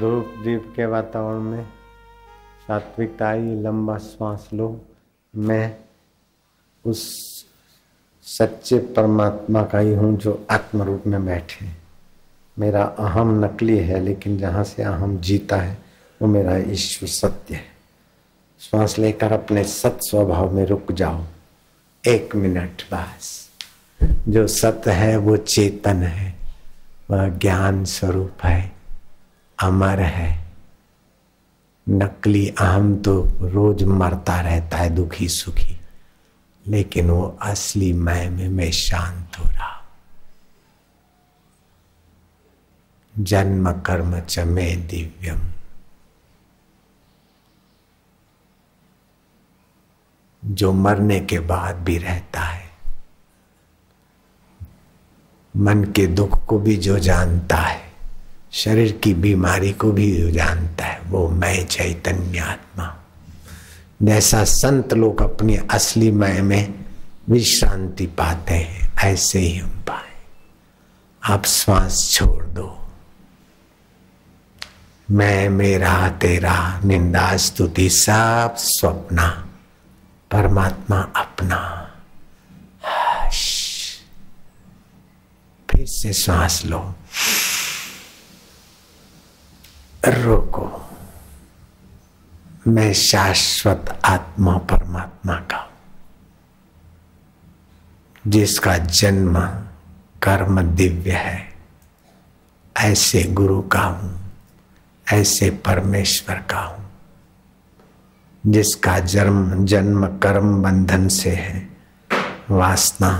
ध्रुव द्वीप के वातावरण में सात्विकता आई, लंबा श्वास लो। मैं उस सच्चे परमात्मा का ही हूँ जो आत्म रूप में बैठे। मेरा अहम नकली है, लेकिन जहाँ से अहम जीता है, वो मेरा ईश्वर सत्य है। श्वास लेकर अपने सत स्वभाव में रुक जाओ। एक मिनट बस। जो सत्य है, वो चेतन है। वह ज्ञान स्वरूप है। अमर है। नकली अहम तो रोज मरता रहता है दुखी सुखी। लेकिन वो असली मैं में मैं शांत हो रहा जन्म कर्म च में दिव्यम। जो मरने के बाद भी रहता है, मन के दुख को भी जो जानता है शरीर की बीमारी को भी जानता है, वो मैं चैतन्य आत्मा। जैसा संत लोग अपनी असली मय में विश्रांति पाते हैं, ऐसे ही हम पाए। आप श्वास छोड़ दो। मैं, मेरा, तेरा, निंदा, स्तुति, सब स्वप्ना, परमात्मा अपना। फिर से श्वास लो। रोको। मैं शाश्वत आत्मा परमात्मा का जिसका जन्म, कर्म दिव्य है। ऐसे गुरु का हूँ, ऐसे परमेश्वर का हूँ, जिसका जन्म जन्म, कर्म बंधन से है। वासना,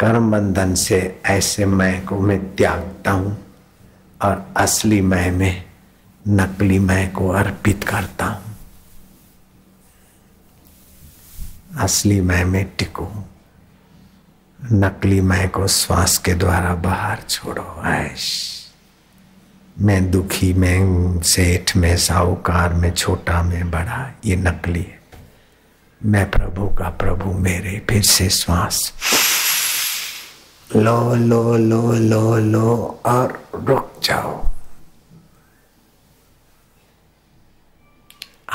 कर्म बंधन से ऐसे मैं को मैं त्यागता हूँ, और असली मैं में नकली मैं को अर्पित करता हूँ। असली मैं में टिको नकली मैं को श्वास के द्वारा बाहर छोड़ो, ऐश। मैं दुखी मैं सेठ में, साहूकार में, छोटा में, बड़ा, ये नकली है। मैं प्रभु का प्रभु, मेरे फिर से श्वास। लो लो लो लो लो, और रुक जाओ।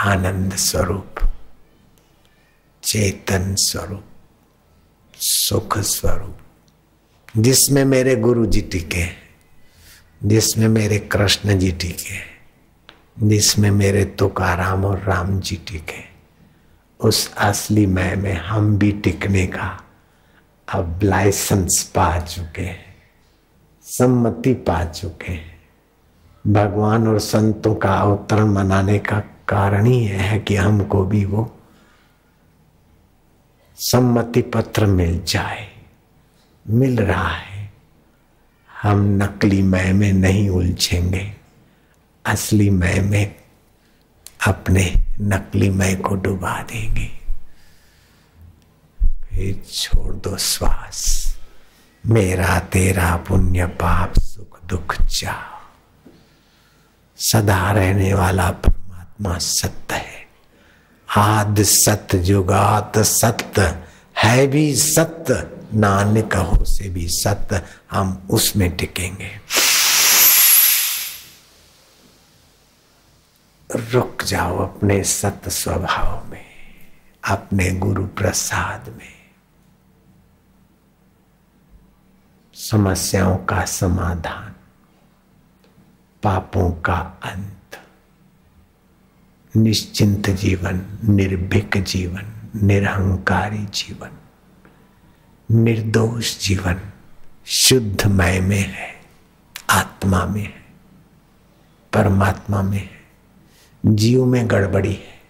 आनंद स्वरूप, चेतन स्वरूप, सुख स्वरूप, जिसमें मेरे गुरु जी टिके, जिसमें मेरे कृष्ण जी टिके, जिसमें मेरे तुकाराम और राम जी टिके, उस असली मैं में हम भी टिकने का अब लाइसेंस पा चुके हैं, सम्मति पा चुके हैं। भगवान और संतों का अवतरण मनाने का कारण ही है कि हमको भी वो सम्मति पत्र मिल जाए। मिल रहा है। हम नकली मय में नहीं उलझेंगे। असली मय में अपने नकली मय को डुबा देंगे। फिर छोड़ दो श्वास। मेरा तेरा पुण्य पाप, सुख दुख जा सदा रहने वाला परमात्मा सत्य है। आद सत्य, जुगात सत्य, है भी सत्य, नानक हो से भी सत्य, हम उसमें टिकेंगे। रुक जाओ अपने सत्य स्वभाव में, अपने गुरु प्रसाद में। समस्याओं का समाधान, पापों का अंत। निश्चिंत जीवन, निर्भीक जीवन, निरहंकारी जीवन, निर्दोष जीवन शुद्ध मय में है, आत्मा में है, परमात्मा में है, जीव में गड़बड़ी है।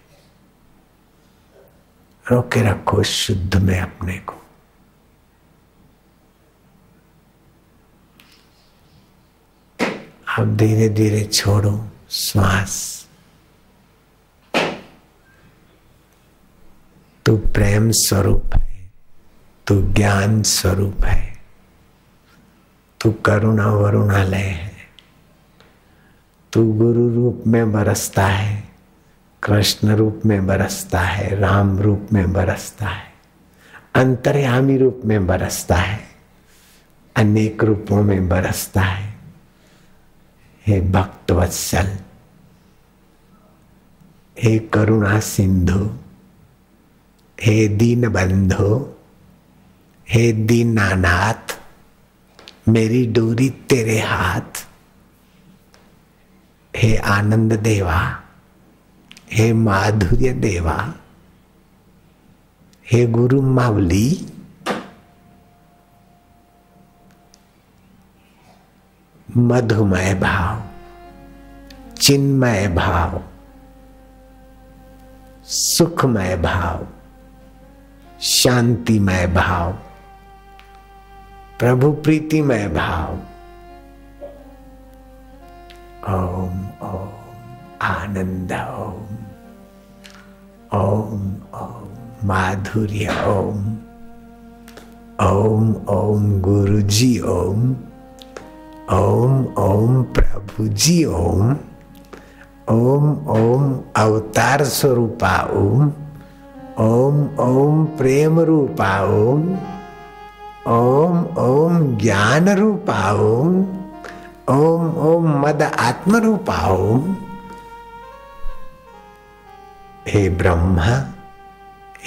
रोके रखो शुद्ध में अपने को। अब धीरे धीरे छोड़ो, श्वास तू प्रेम स्वरूप है, तू ज्ञान स्वरूप है, तू करुणा वरुणालय है, तू गुरु रूप में बरसता है, कृष्ण रूप में बरसता है, राम रूप में बरसता है, अंतर्यामी रूप में बरसता है, अनेक रूपों में बरसता है। हे भक्त वत्सल, हे करुणा सिंधु हे दीन बंधु, हे दीनानाथ मेरी डोरी तेरे हाथ, हे आनंद देवा, हे माधुर्य देवा, हे गुरु मावली मधुमय भाव, चिन्मय भाव, सुखमय भाव शांतिमय भाव, प्रभु प्रीतिमय भाव। ओम ओम, आनंद, ओम ओम ओम, माधुर्य, ओम ओम ओम गुरु जी ओम ओम ओम प्रभु जी ओम ओम ओम, अवतार स्वरूपा, ओम ओम ओम प्रेम रूपा ओम ओम ओम ज्ञान रूपा ओम ओम ओम मद आत्म रूपा ओम। हे ब्रह्मा,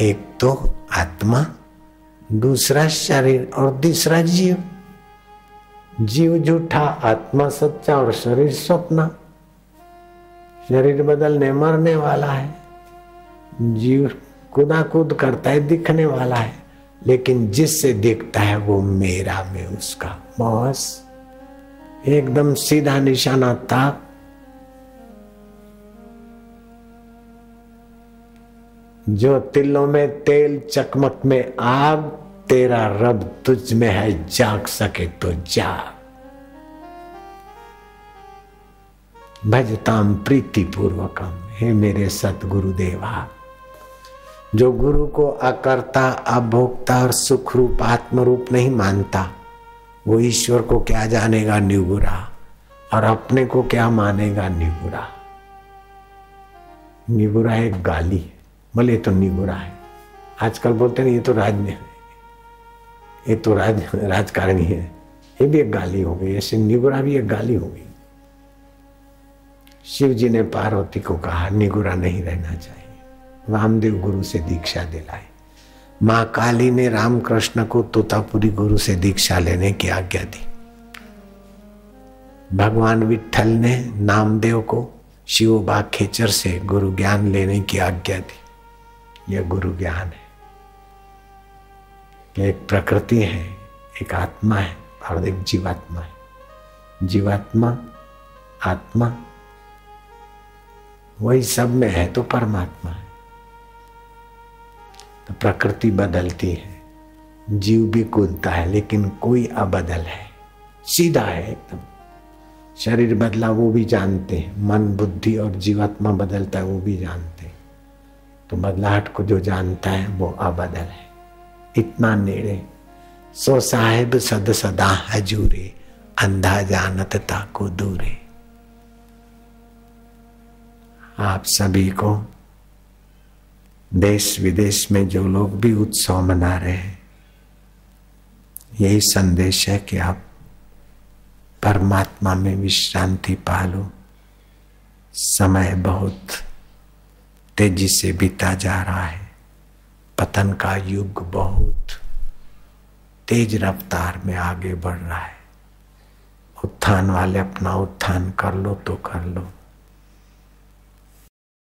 एक तो आत्मा, दूसरा शरीर और तीसरा जीव। जीव झूठा आत्मा, सच्चा और शरीर स्वप्न। शरीर बदलने, मरने वाला है। जीव कुदा कूद करता है, दिखने वाला है, लेकिन जिससे दिखता है वो मेरा में उसका बॉस एकदम सीधा निशाना था। जो तिलों में तेल, चकमक में आग, तेरा रब तुझ में है, जाग सके तो जाग भजताम प्रीति पूर्वकम हे मेरे सतगुरु देवा जो गुरु को अकर्ता, अभोक्ता और सुख रूप आत्म रूप नहीं मानता, वो ईश्वर को क्या जानेगा निगुरा? और अपने को क्या मानेगा निगुरा? निगुरा एक गाली है। बोले तो निगुरा है। आजकल बोलते नहीं ये तो राज ये तो राज, राजकारणी है। ये भी एक गाली हो गई। ऐसे निगुरा भी एक गाली हो गई। शिव जी ने पार्वती को कहा, निगुरा नहीं रहना चाहिए। वामदेव गुरु से दीक्षा दिलाई। माँ काली ने रामकृष्ण को तोतापुरी गुरु से दीक्षा लेने की आज्ञा दी। भगवान विठल ने नामदेव को शिवबा खेचर से गुरु ज्ञान लेने की आज्ञा दी। यह गुरु ज्ञान है। एक प्रकृति है, एक आत्मा है और एक जीवात्मा है। जीवात्मा, आत्मा, वही सब में है तो परमात्मा है। प्रकृति बदलती है। जीव भी कूदता है, लेकिन कोई अबदल है। सीधा है एकदम। शरीर बदला, वो भी जानते हैं। मन, बुद्धि और जीवात्मा बदलता है, वो भी जानते हैं। तो बदलाहट को जो जानता है, वो अबदल है। इतना नेड़े। सो साहेब सद सदा हजूरे, अंधा जानत ताको दूरे। आप सभी को देश विदेश में जो लोग भी उत्सव मना रहे हैं, यही संदेश है कि आप परमात्मा में विश्रांति पालो। समय बहुत तेज़ी से बीता जा रहा है। पतन का युग बहुत तेज रफ्तार में आगे बढ़ रहा है। उत्थान वाले अपना उत्थान कर लो तो कर लो।